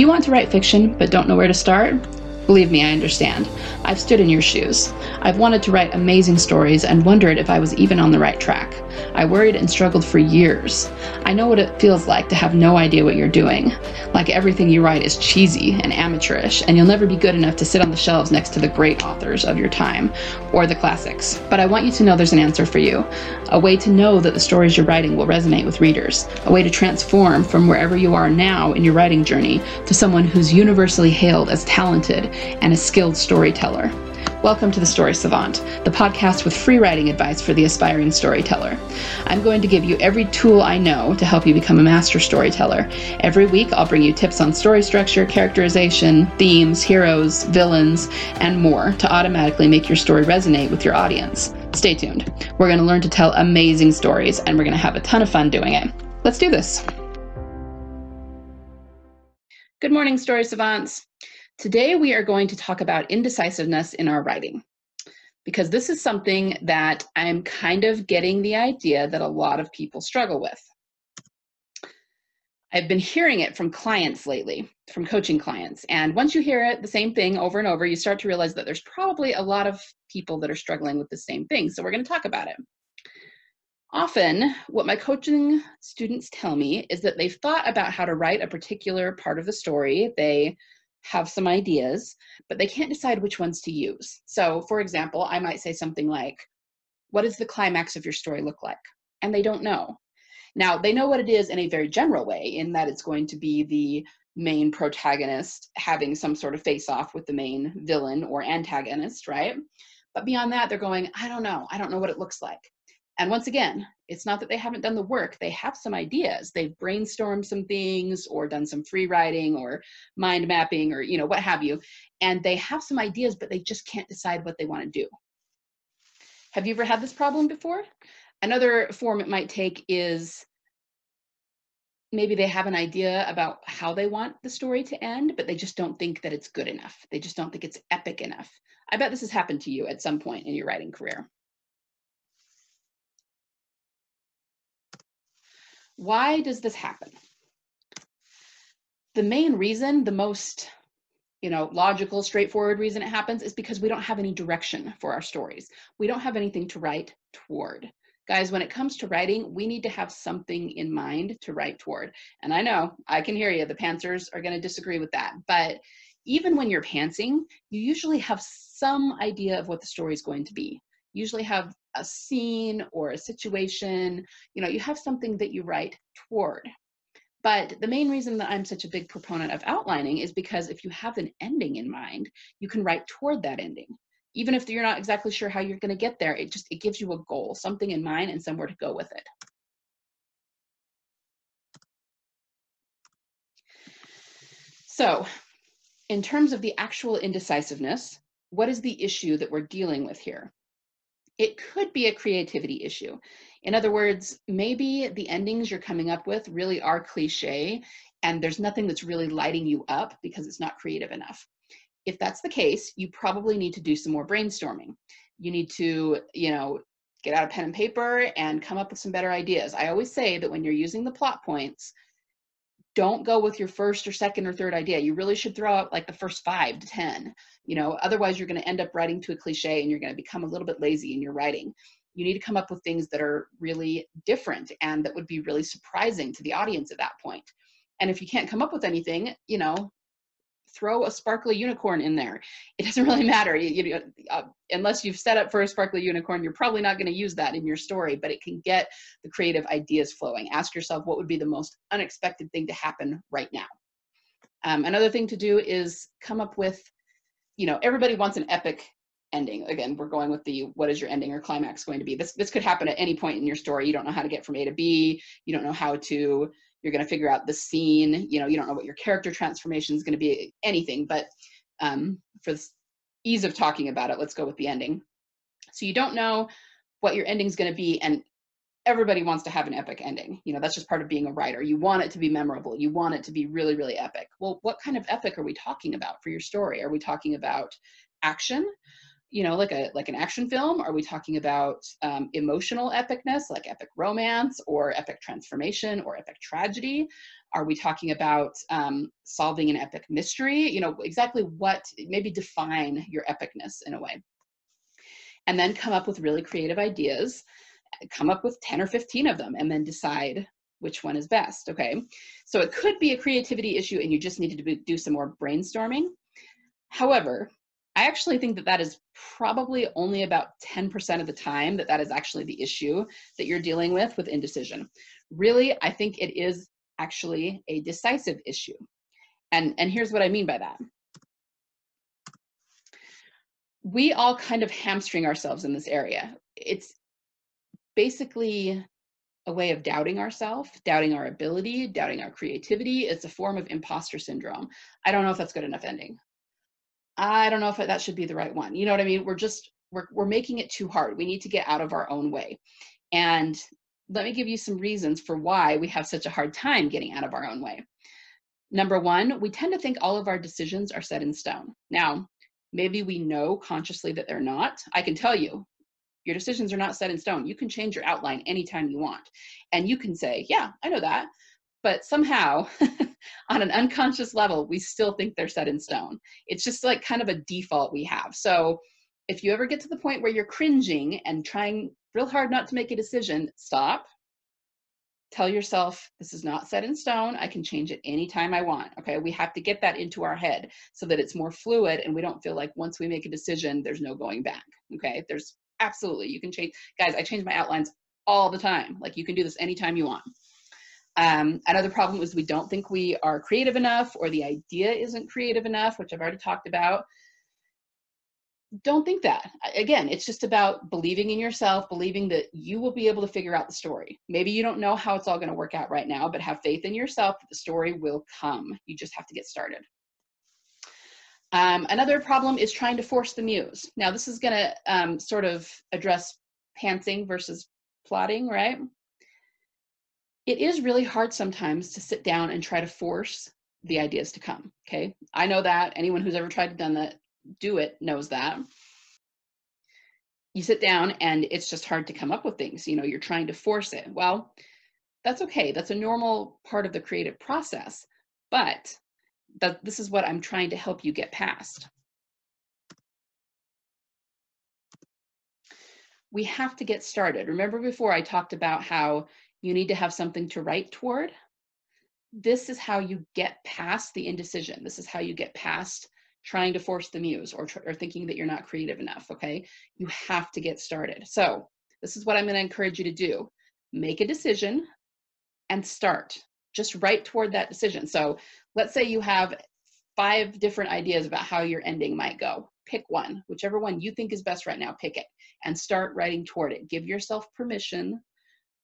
Do you want to write fiction but don't know where to start? Believe me, I understand. I've stood in your shoes. I've wanted to write amazing stories and wondered if I was even on the right track. I worried and struggled for years. I know what it feels like to have no idea what you're doing. Like everything you write is cheesy and amateurish, and you'll never be good enough to sit on the shelves next to the great authors of your time or the classics. But I want you to know there's an answer for you a way to know that the stories you're writing will resonate with readers, a way to transform from wherever you are now in your writing journey to someone who's universally hailed as talented and a skilled storyteller. Welcome to the Story Savant, the podcast with free writing advice for the aspiring storyteller. I'm going to give you every tool I know to help you become a master storyteller. Every week, I'll bring you tips on story structure, characterization, themes, heroes, villains, and more to automatically make your story resonate with your audience. Stay tuned. We're going to learn to tell amazing stories, and we're going to have a ton of fun doing it. Let's do this. Good morning, Story Savants. Today, we are going to talk about indecisiveness in our writing because this is something that I'm kind of getting the idea that a lot of people struggle with. I've been hearing it from clients lately, from coaching clients. And once you hear it, the same thing over and over, you start to realize that there's probably a lot of people that are struggling with the same thing. So we're going to talk about it. Often, what my coaching students tell me is that they've thought about how to write a particular part of the story. They have some ideas, but they can't decide which ones to use. So, for example, I might say something like, What does the climax of your story look like? And they don't know. Now, they know what it is in a very general way, in that it's going to be the main protagonist having some sort of face off with the main villain or antagonist, right? But beyond that, they're going, I don't know. I don't know what it looks like. And once again, it's not that they haven't done the work, they have some ideas. They've brainstormed some things or done some free writing or mind mapping or, you know, what have you. And they have some ideas, but they just can't decide what they want to do. Have you ever had this problem before? Another form it might take is maybe they have an idea about how they want the story to end, but they just don't think that it's good enough. They just don't think it's epic enough. I bet this has happened to you at some point in your writing career. Why does this happen? The main reason, the most you know, logical, straightforward reason it happens is because we don't have any direction for our stories. We don't have anything to write toward. Guys, when it comes to writing, we need to have something in mind to write toward. And I know, I can hear you, the pantsers are going to disagree with that. But even when you're pantsing, you usually have some idea of what the story is going to be. You usually have a scene or a situation, you know, you have something that you write toward. But the main reason that I'm such a big proponent of outlining is because if you have an ending in mind, you can write toward that ending. Even if you're not exactly sure how you're going to get there, it just it gives you a goal, something in mind and somewhere to go with it. So, in terms of the actual indecisiveness, what is the issue that we're dealing with here? It could be a creativity issue. In other words, maybe the endings you're coming up with really are cliche and there's nothing that's really lighting you up because it's not creative enough. If that's the case, you probably need to do some more brainstorming. You need to, you know, get out a pen and paper and come up with some better ideas. I always say that when you're using the plot points, don't go with your first or second or third idea. You really should throw out like the first five to 10. You know, otherwise you're going to end up writing to a cliche and you're going to become a little bit lazy in your writing. You need to come up with things that are really different and that would be really surprising to the audience at that point. And if you can't come up with anything, you know, throw a sparkly unicorn in there. It doesn't really matter. You, you, uh, unless you've set up for a sparkly unicorn, you're probably not going to use that in your story, but it can get the creative ideas flowing. Ask yourself what would be the most unexpected thing to happen right now. Um, another thing to do is come up with, you know, everybody wants an epic ending. Again, we're going with the what is your ending or climax going to be. This this could happen at any point in your story. You don't know how to get from A to B. You don't know how to you're going to figure out the scene you know you don't know what your character transformation is going to be anything but um, for the ease of talking about it let's go with the ending. So you don't know what your ending is going to be and everybody wants to have an epic ending. You know that's just part of being a writer. You want it to be memorable. You want it to be really really epic. Well what kind of epic are we talking about for your story? Are we talking about action you know like a like an action film? Are we talking about um, emotional epicness like epic romance or epic transformation or epic tragedy? Are we talking about um, solving an epic mystery? You know exactly what maybe define your epicness in a way. And then come up with really creative ideas come up with 10 or 15 of them and then decide which one is best okay? So it could be a creativity issue and you just needed to do some more brainstorming. However I actually think that that is probably only about 10% of the time that that is actually the issue that you're dealing with with indecision. Really, I think it is actually a decisive issue. And, and here's what I mean by that. We all kind of hamstring ourselves in this area. It's basically a way of doubting ourselves, doubting our ability, doubting our creativity. It's a form of imposter syndrome. I don't know if that's good enough ending. I don't know if that should be the right one. You know what I mean? We're just, we're, we're making it too hard. We need to get out of our own way. And let me give you some reasons for why we have such a hard time getting out of our own way. Number one, we tend to think all of our decisions are set in stone. Now, maybe we know consciously that they're not. I can tell you, your decisions are not set in stone. You can change your outline anytime you want. And you can say, yeah, I know that but somehow on an unconscious level we still think they're set in stone. It's just like kind of a default we have. So if you ever get to the point where you're cringing and trying real hard not to make a decision stop. Tell yourself this is not set in stone. I can change it anytime i want. Okay? We have to get that into our head so that it's more fluid and we don't feel like once we make a decision there's no going back. Okay? There's absolutely you can change guys i change my outlines all the time. Like you can do this anytime you want um, another problem is we don't think we are creative enough or the idea isn't creative enough, which I've already talked about. Don't think that. Again, it's just about believing in yourself, believing that you will be able to figure out the story. Maybe you don't know how it's all going to work out right now, but have faith in yourself that the story will come. You just have to get started. Um, another problem is trying to force the muse. Now, this is going to um, sort of address pantsing versus plotting, right? It is really hard sometimes to sit down and try to force the ideas to come. Okay. I know that anyone who's ever tried to done that, do it knows that. You sit down and it's just hard to come up with things. You know, you're trying to force it. Well, that's okay. That's a normal part of the creative process. But that this is what I'm trying to help you get past. We have to get started. Remember before I talked about how you need to have something to write toward. This is how you get past the indecision. This is how you get past trying to force the muse or, or thinking that you're not creative enough, okay? You have to get started. So this is what I'm gonna encourage you to do. Make a decision and start. Just write toward that decision. So let's say you have five different ideas about how your ending might go. Pick one, whichever one you think is best right now, pick it and start writing toward it. Give yourself permission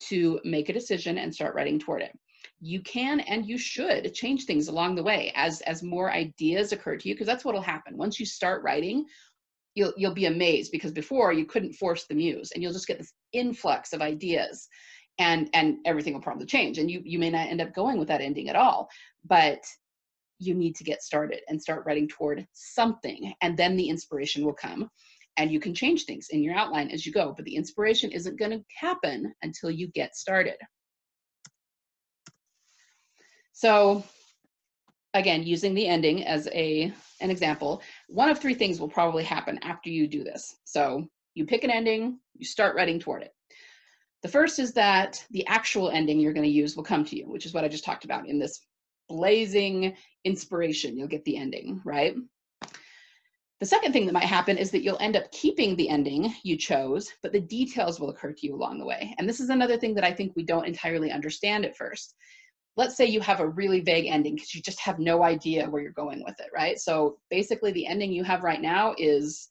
to make a decision and start writing toward it. You can and you should change things along the way as as more ideas occur to you because that's what'll happen. Once you start writing, you'll you'll be amazed because before you couldn't force the muse and you'll just get this influx of ideas and and everything will probably change and you you may not end up going with that ending at all. But you need to get started and start writing toward something and then the inspiration will come and you can change things in your outline as you go, but the inspiration isn't going to happen until you get started. So again, using the ending as a an example, one of three things will probably happen after you do this. So you pick an ending, you start writing toward it. The first is that the actual ending you're going to use will come to you, which is what I just talked about in this blazing inspiration. You'll get the ending, right? The second thing that might happen is that you'll end up keeping the ending you chose, but the details will occur to you along the way. And this is another thing that I think we don't entirely understand at first. Let's say you have a really vague ending because you just have no idea where you're going with it, right? So basically, the ending you have right now is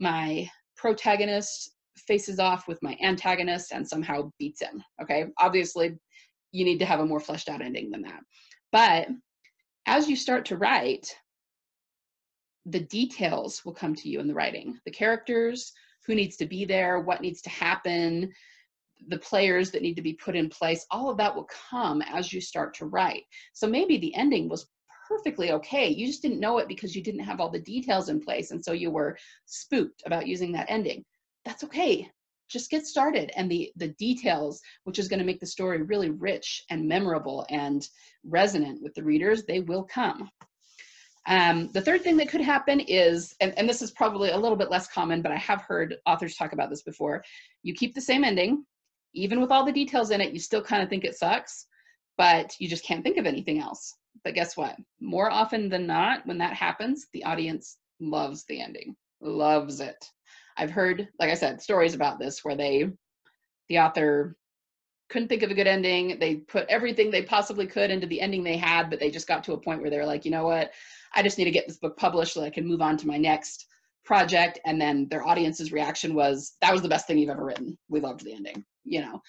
my protagonist faces off with my antagonist and somehow beats him, okay? Obviously, you need to have a more fleshed out ending than that. But as you start to write, the details will come to you in the writing the characters who needs to be there what needs to happen the players that need to be put in place all of that will come as you start to write so maybe the ending was perfectly okay. You just didn't know it because you didn't have all the details in place. And so you were spooked about using that ending. That's okay. Just get started. And the, the details, which is going to make the story really rich and memorable and resonant with the readers, they will come. Um, the third thing that could happen is, and, and this is probably a little bit less common, but I have heard authors talk about this before. You keep the same ending, even with all the details in it, you still kind of think it sucks, but you just can't think of anything else. But guess what? More often than not, when that happens, the audience loves the ending, loves it. I've heard, like I said, stories about this where they, the author couldn't think of a good ending. They put everything they possibly could into the ending they had, but they just got to a point where they're like, you know what? I just need to get this book published so I can move on to my next project. And then their audience's reaction was, that was the best thing you've ever written. We loved the ending, you know.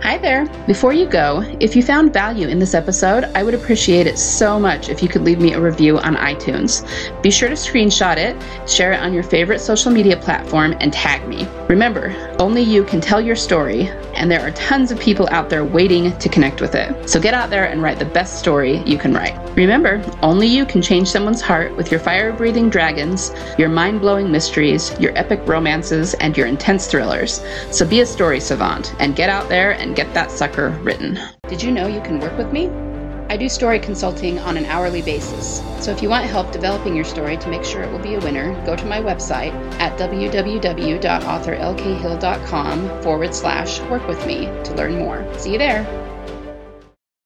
Hi there. Before you go, if you found value in this episode, I would appreciate it so much if you could leave me a review on iTunes. Be sure to screenshot it, share it on your favorite social media platform, and tag me. Remember, only you can tell your story, and there are tons of people out there waiting to connect with it. So get out there and write the best story you can write. Remember, only you can change someone's heart with your fire breathing dragons, your mind blowing mysteries, your epic romances, and your intense thrillers. So be a story savant and get out there and get that sucker written. Did you know you can work with me? I do story consulting on an hourly basis. So if you want help developing your story to make sure it will be a winner, go to my website at www.authorlkhill.com forward slash work with me to learn more. See you there.